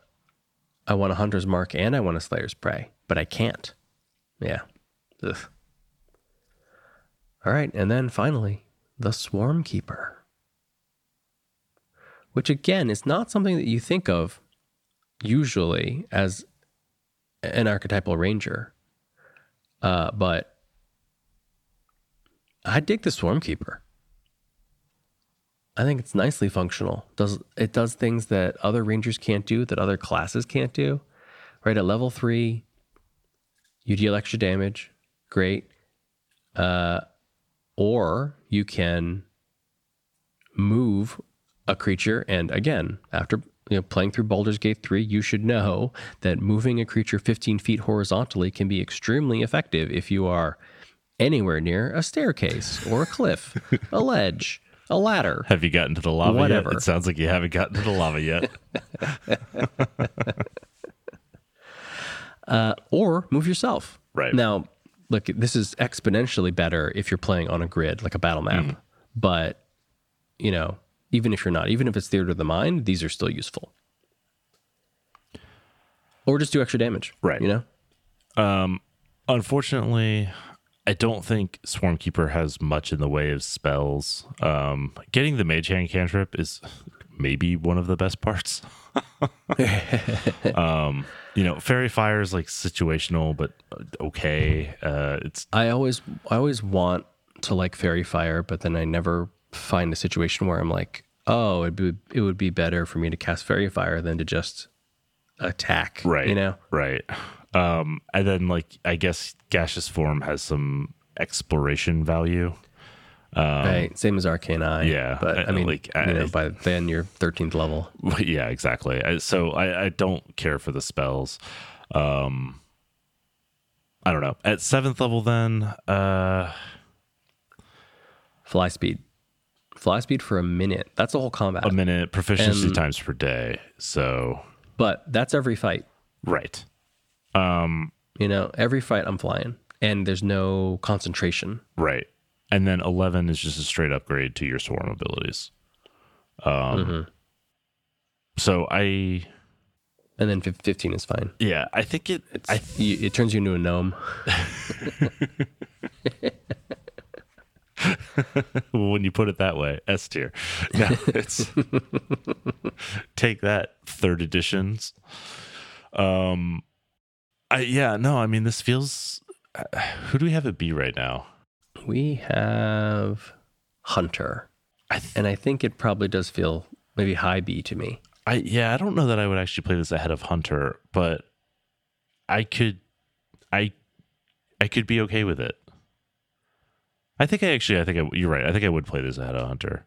I want a hunter's mark and I want a slayer's prey, but I can't." Yeah. Ugh. All right, and then finally, the Swarm Keeper, which again is not something that you think of usually as an archetypal ranger, uh, but I dig the Swarm Keeper. I think it's nicely functional. Does it does things that other rangers can't do, that other classes can't do? Right at level three, you deal extra damage, great. Uh, or you can move a creature, and again, after you know, playing through Baldur's Gate 3, you should know that moving a creature 15 feet horizontally can be extremely effective if you are anywhere near a staircase or a cliff, [laughs] a ledge, a ladder. Have you gotten to the lava Whatever. yet? It sounds like you haven't gotten to the lava yet. [laughs] [laughs] uh, or move yourself. Right. Now, look, this is exponentially better if you're playing on a grid, like a battle map. Mm-hmm. But, you know, even if you're not, even if it's theater of the mind, these are still useful. Or just do extra damage. Right. You know? Um, Unfortunately, I don't think Swarmkeeper has much in the way of spells. Um, getting the Mage Hand cantrip is maybe one of the best parts. [laughs] [laughs] um, you know, Faerie Fire is like situational, but okay. Uh, it's I always I always want to like faerie fire, but then I never find a situation where I'm like, oh, it'd be, it would be better for me to cast faerie fire than to just attack. right, You know? right. Um, and then like I guess gaseous form has some exploration value. Right. Same as Arcane Eye. Um, yeah, But I- mean, like, you I- know, by then you're 13th level. yeah, exactly. I, so I, I don't care for the spells. Um, I don't know. At seventh level, then, uh, Fly speed. Fly speed for a minute. That's a whole combat. a minute proficiency And- times per day. So but that's every fight. right, Um, You know, every fight I'm flying. And there's no concentration. right, and then eleven is just a straight upgrade to your swarm abilities. Um, Mm-hmm. so I And then 15 is fine. yeah, I think it. I You, it turns you into a gnome. [laughs] [laughs] when you put it that way, S tier. No, it's [laughs] take that third editions. Um, I yeah no, I mean this feels. uh, Who do we have it be right now? We have Hunter. I th- And I think it probably does feel maybe high B to me. I yeah I don't know that I would actually play this ahead of Hunter, but I could, I, I could be okay with it. I think I actually I think I, you're right. I think I would play this ahead of Hunter.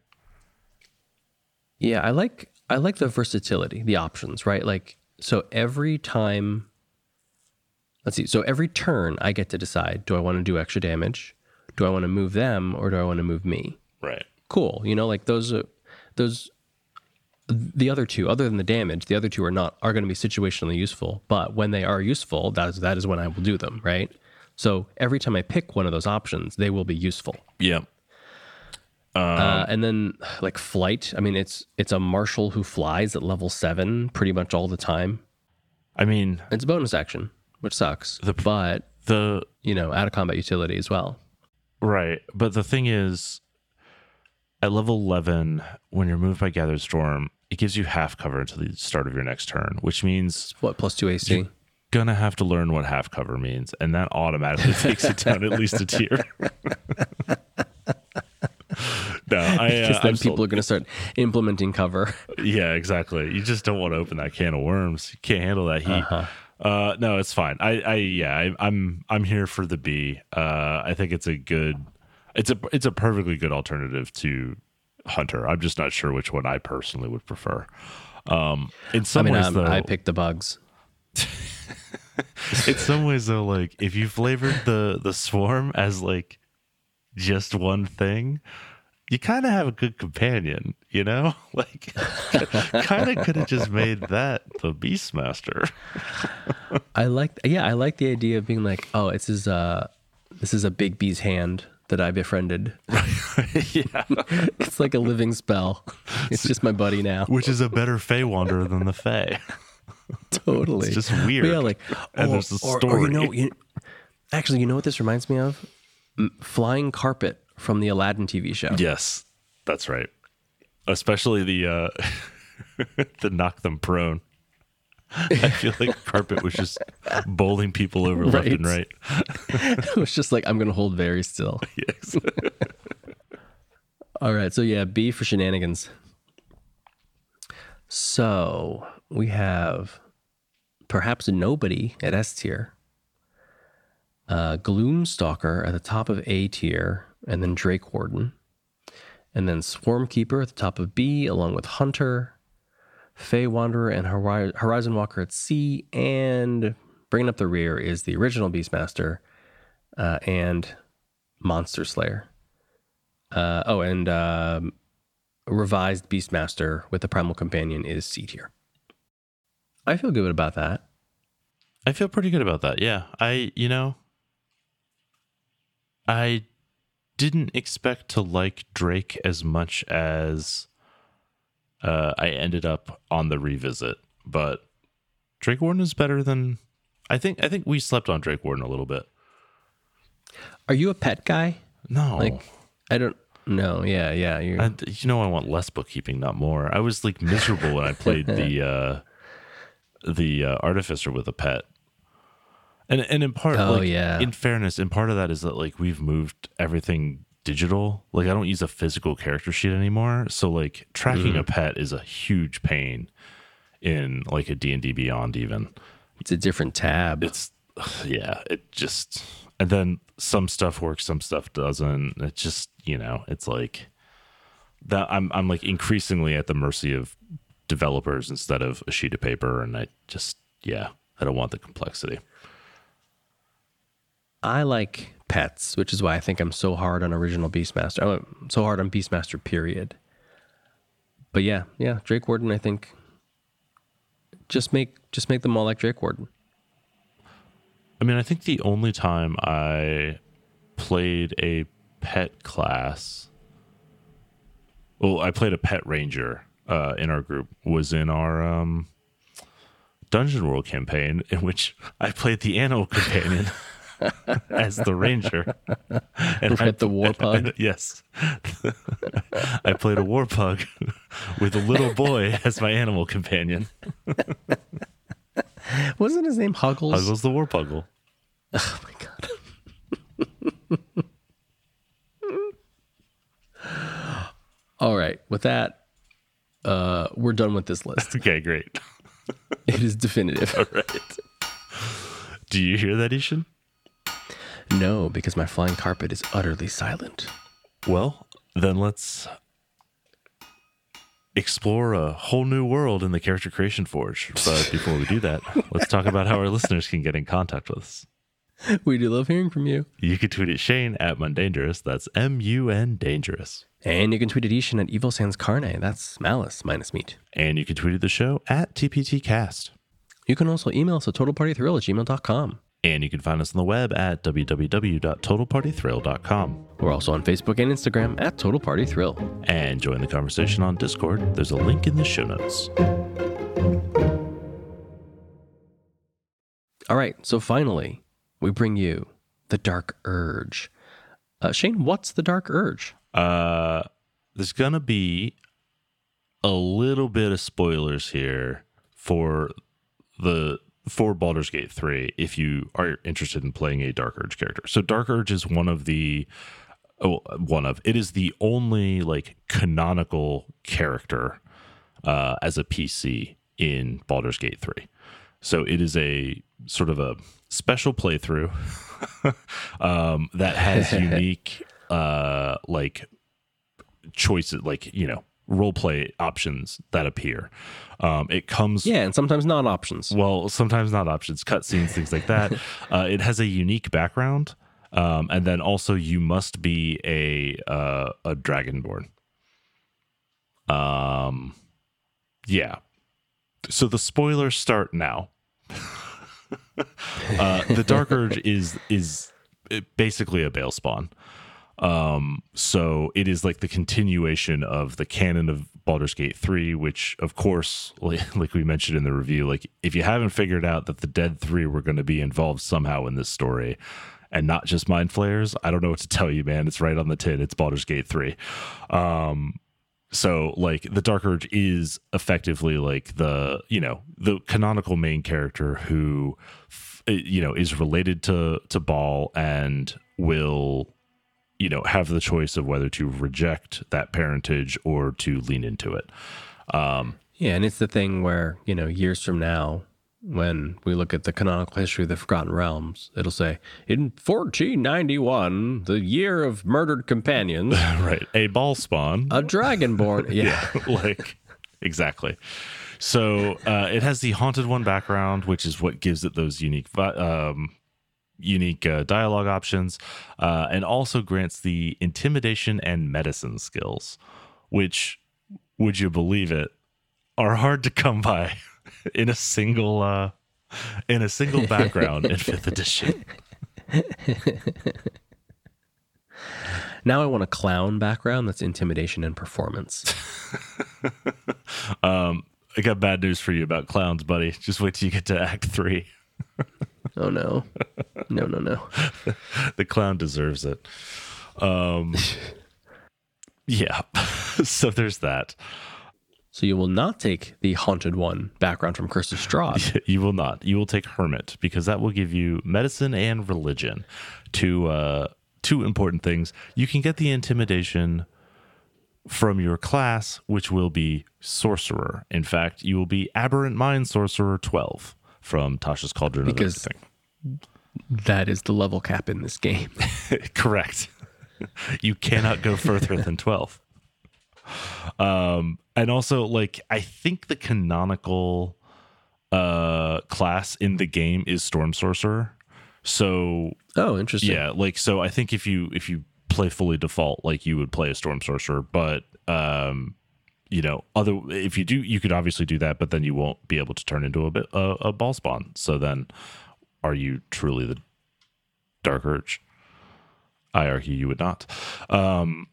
Yeah, I like I like the versatility, the options, right? Like so every time let's see, so every turn I get to decide do I want to do extra damage? Do I want to move them or do I want to move me? Right. Cool. You know, like those are those the other two, other than the damage, the other two are not are going to be situationally useful. But when they are useful, that is that is when I will do them, right? So every time I pick one of those options, they will be useful. Yeah. uh, and then like flight, I mean, it's it's a martial who flies at level seven pretty much all the time. I mean It's a bonus action, which sucks, The, but the you know, out of combat utility as well. Right. But the thing is, at level 11, when you're moved by Gathered Storm, it gives you half cover until the start of your next turn, which means What plus two AC? You're gonna have to learn what half cover means, and that automatically [laughs] takes it down at least a tier. [laughs] no, I, uh, Because then I'm people are going to start implementing cover. yeah, exactly. You just don't want to open that can of worms. You can't handle that heat. Uh-huh. Uh, no, it's fine. I, I, yeah, I, I'm, I'm here for the B. Uh, I think it's a good, it's a, it's a perfectly good alternative to Hunter. I'm just not sure which one I personally would prefer. Um, in I some mean, ways, I'm, though, I picked the bugs. [laughs] in some ways though, like if you flavored the the swarm as like just one thing, you kind of have a good companion, you know? [laughs] Like, kind of could have just made that the Beastmaster. I like, yeah, I like the idea of being like, oh, this is a, this is a big bee's hand that I befriended. [laughs] yeah. [laughs] It's like a living spell. It's just my buddy now. Which is a better Fey Wanderer than the Fey. totally. It's just But weird. Yeah, like And or, there's a or- or story. you know, you, actually, you know what this reminds me of? Flying carpet from the Aladdin TV show. Yes, that's right. Especially the uh [laughs] the knock them prone. I feel like carpet was just bowling people over left and right. [laughs] it was just like I'm gonna hold very still. [laughs] Yes. All right, so yeah, B for shenanigans. So we have perhaps nobody at S tier, uh, Gloomstalker at the top of A tier, and then Drake Warden, and then Swarmkeeper at the top of B, along with Hunter, Fey Wanderer, and Horizon Walker at C, and bringing up the rear is the original Beastmaster uh, and Monster Slayer. Uh, oh, and um, revised Beastmaster with the Primal Companion is C tier. I feel good about that. I feel pretty good about that. Yeah. I, you know, I didn't expect to like Drake as much as uh, I ended up on the revisit, but Drake Warden is better than I think. I think we slept on Drake Warden a little bit. Are you a pet guy? No, Like, I don't No, Yeah, yeah. You're, I, you know, I want less bookkeeping, not more. I was like miserable when I played [laughs] the uh, the uh, artificer with a pet, and and in part, Oh, like, yeah. in fairness, and part of that is that like we've moved everything digital. Like I don't use a physical character sheet anymore, so like tracking Mm. a pet is a huge pain in like a D and D Beyond even. it's a different tab. It's yeah, it just and then some stuff works, some stuff doesn't. It just you know, it's like that. I'm I'm like increasingly at the mercy of developers instead of a sheet of paper, and I just yeah, I don't want the complexity. I like pets, which is why I think I'm so hard on original Beastmaster. I'm so hard on Beastmaster, period. But yeah, yeah, Drake Warden, I think just make just make them all like Drake Warden. I mean, I think the only time I played a pet class, well, I played a pet ranger uh, in our group was in our um, Dungeon World campaign, in which I played the animal companion [laughs] [laughs] as the ranger, and Right, the war [laughs] pug? [laughs] yes, I played a war pug with a little boy as my animal companion. Wasn't his name Huggles? Huggles the war puggle. Oh my god. All right, with that, uh, we're done with this list. Okay, great. It is definitive. All right. Do you hear that, I-Hsien? No, because my flying carpet is utterly silent. Well, then let's explore a whole new world in the Character Creation Forge. But before we do that, [laughs] let's talk about how our listeners can get in contact with us. We do love hearing from you. You can tweet at Shane at Mundangerous. That's M U N Dangerous. And you can tweet at I-Hsien at Evil Sans Carne. That's malice minus meat. And you can tweet at the show at TPTcast. You can also email us at totalpartythrill at gmail.com. And you can find us on the web at www.totalpartythrill.com. We're also on Facebook and Instagram at Total Party Thrill. And join the conversation on Discord. There's a link in the show notes. All right, so finally, we bring you the Dark Urge. Uh, Shane, what's the Dark Urge? Uh, there's gonna be a little bit of spoilers here for the for Baldur's Gate 3 if you are interested in playing a Dark Urge character. So Dark Urge is one of the oh, one of it is the only like canonical character uh, as a PC in Baldur's Gate 3. So it is a sort of a special playthrough [laughs] um, that has [laughs] unique uh, like choices, like you know role play options that appear. Um, it comes Yeah, and sometimes not options. well, sometimes not options, cutscenes, things like that. [laughs] uh, it has a unique background, um, and then also you must be a uh, a dragonborn. Um, yeah. So the spoilers start now. [laughs] uh, the Dark Urge is is basically a Bhaal spawn. Um, so it is like the continuation of the canon of Baldur's Gate 3, which of course, [laughs] like, like we mentioned in the review, like if you haven't figured out that the Dead 3 were going to be involved somehow in this story, and not just mind flayers, I don't know what to tell you, man. It's right on the tin. It's Baldur's Gate 3. Um, so like the Dark Urge is effectively like the, you know, the canonical main character who you know is related to to Bhaal and will you know have the choice of whether to reject that parentage or to lean into it. Um, yeah, and it's the thing where you know years from now, when we look at the canonical history of the Forgotten Realms, it'll say in 1491, the year of murdered companions, [laughs] right? A Bhaal spawn, a dragonborn, [laughs] yeah, yeah [laughs] like exactly. So uh, it has the haunted one background, which is what gives it those unique um, unique uh, dialogue options, uh, and also grants the intimidation and medicine skills, which, would you believe it, are hard to come by [laughs] in a single uh, in a single background in fifth edition. [laughs] now I want a clown background that's intimidation and performance. [laughs] um, I got bad news for you about clowns, buddy. Just wait till you get to Act Three. Oh no, no, no, no. [laughs] the clown deserves it. Um, [laughs] yeah. [laughs] so there's that. So you will not take the haunted one background from Curse of Strahd. You will not. You will take Hermit because that will give you medicine and religion, two uh, two important things. You can get the intimidation from your class, which will be Sorcerer. In fact, you will be Aberrant Mind Sorcerer 12 from Tasha's Cauldron because that is the level cap in this game. [laughs] [laughs] Correct. you cannot go further than 12. Um, and also, like, I think the canonical uh class in the game is Storm Sorcerer. So Oh, interesting. Yeah, like so I think if you if you play fully default like you would play a storm sorcerer but um you know other if you do you could obviously do that but then you won't be able to turn into a bit a, a Bhaal spawn so then are you truly the dark urge i argue you would not um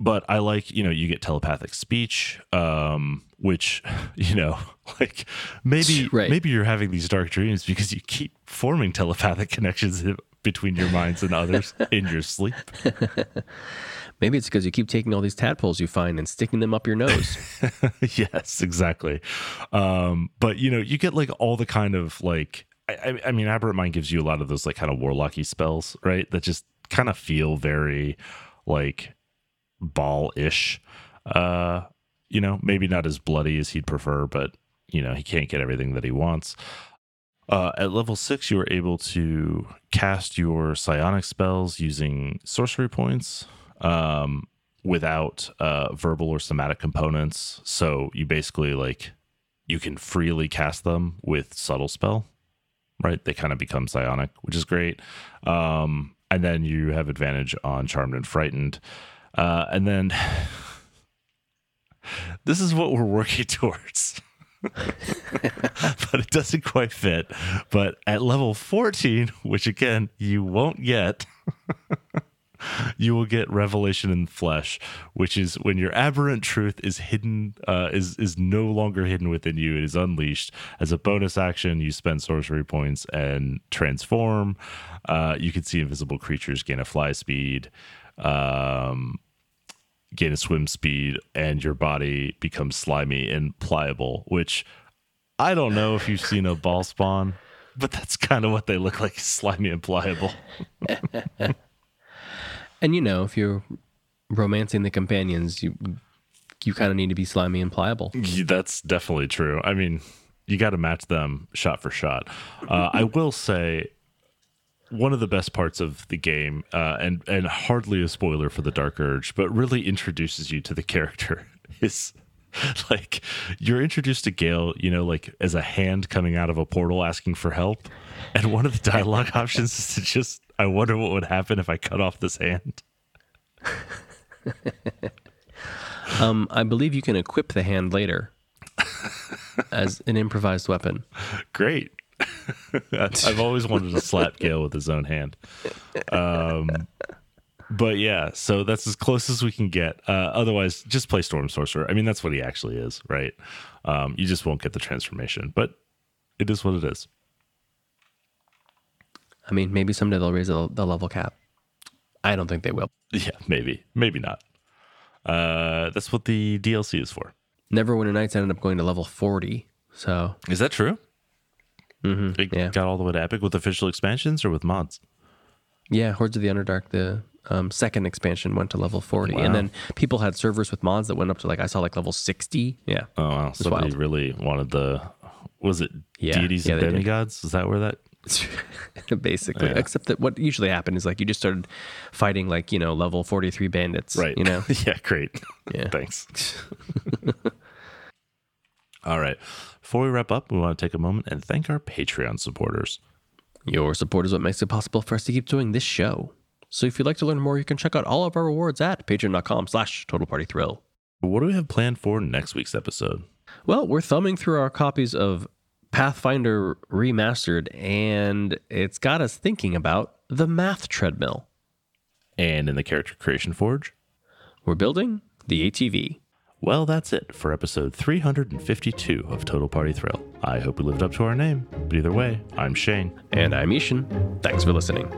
but i like you know you get telepathic speech um which [laughs] you know [laughs] like maybe [laughs] right. maybe you're having these dark dreams because you keep forming telepathic connections between your minds and others in your sleep. Maybe it's because you keep taking all these tadpoles you find and sticking them up your nose. [laughs] yes, exactly. Um, but you know, you get like all the kind of like, I, I mean, Aberrant Mind gives you a lot of those like kind of warlocky spells, right? That just kind of feel very like Bhaal ish. Uh, you know, maybe not as bloody as he'd prefer, but you know, he can't get everything that he wants. Uh, at level six, you are able to cast your psionic spells using sorcery points um, without uh, verbal or somatic components. So you basically like you can freely cast them with subtle spell, right? They kind of become psionic, which is great. Um, and then you have advantage on charmed and frightened. Uh, and then [laughs] this is what we're working [laughs] towards. but it doesn't quite fit. But at level 14, which again, you won't get, [laughs] you will get revelation in flesh, which is when your aberrant truth is hidden, uh, is is no longer hidden within you. It is unleashed. As a bonus action, you spend sorcery points and transform. Uh, you can see invisible creatures gain a fly speed. Um, gain a swim speed and your body becomes slimy and pliable, which I don't know if you've seen a Bhaal spawn, but that's kind of what they look like [laughs] slimy and pliable. [laughs] and you know, if you're romancing the companions, you you kind of need to be slimy and pliable. That's definitely true. I mean, you got to match them shot for shot. Uh, I will say one of the best parts of the game, uh, and and hardly a spoiler for the Dark Urge, but really introduces you to the character [laughs] is like you're introduced to Gale, you know, like as a hand coming out of a portal asking for help, and one of the dialogue [laughs] options is to just, I wonder what would happen if I cut off this hand. [laughs] um, I believe you can equip the hand later [laughs] as an improvised weapon. Great. [laughs] I've always wanted to slap Gale with his own hand. Um, but yeah, so that's as close as we can get. Uh, otherwise, just play Storm Sorcerer. I mean, that's what he actually is, right? Um, you just won't get the transformation, but it is what it is. I mean, maybe someday they'll raise the, the level cap. I don't think they will. [laughs] Yeah, maybe, maybe not. Uh, that's what the DLC is for. Neverwinter Nights ended up going to level 40. So, Is that true? mhm, It yeah. got all the way to Epic with official expansions or with mods? Yeah, Hordes of the Underdark, the um, second expansion went to level 40. Wow. And then people had servers with mods that went up to like, I saw like level 60. Yeah. Oh wow! Somebody wild. really wanted the. Was it Yeah, deities yeah, and demigods? Is that where that? [laughs] Basically. Yeah. Except that what usually happened is like you just started fighting like, you know, level 43 bandits. Right? You know? [laughs] yeah, great. [laughs] Yeah. Thanks. All right. Before we wrap up, we want to take a moment and thank our Patreon supporters. Your support is what makes it possible for us to keep doing this show. So if you'd like to learn more, you can check out all of our rewards at patreon.com slash total party thrill. What do we have planned for next week's episode? Well, we're thumbing through our copies of Pathfinder Remastered, and it's got us thinking about the math treadmill. And in the Character Creation Forge? We're building the ATV. Well, that's it for episode 352 of Total Party Thrill. I hope we lived up to our name. But either way, I'm Shane. And I'm I-Hsien. Thanks for listening.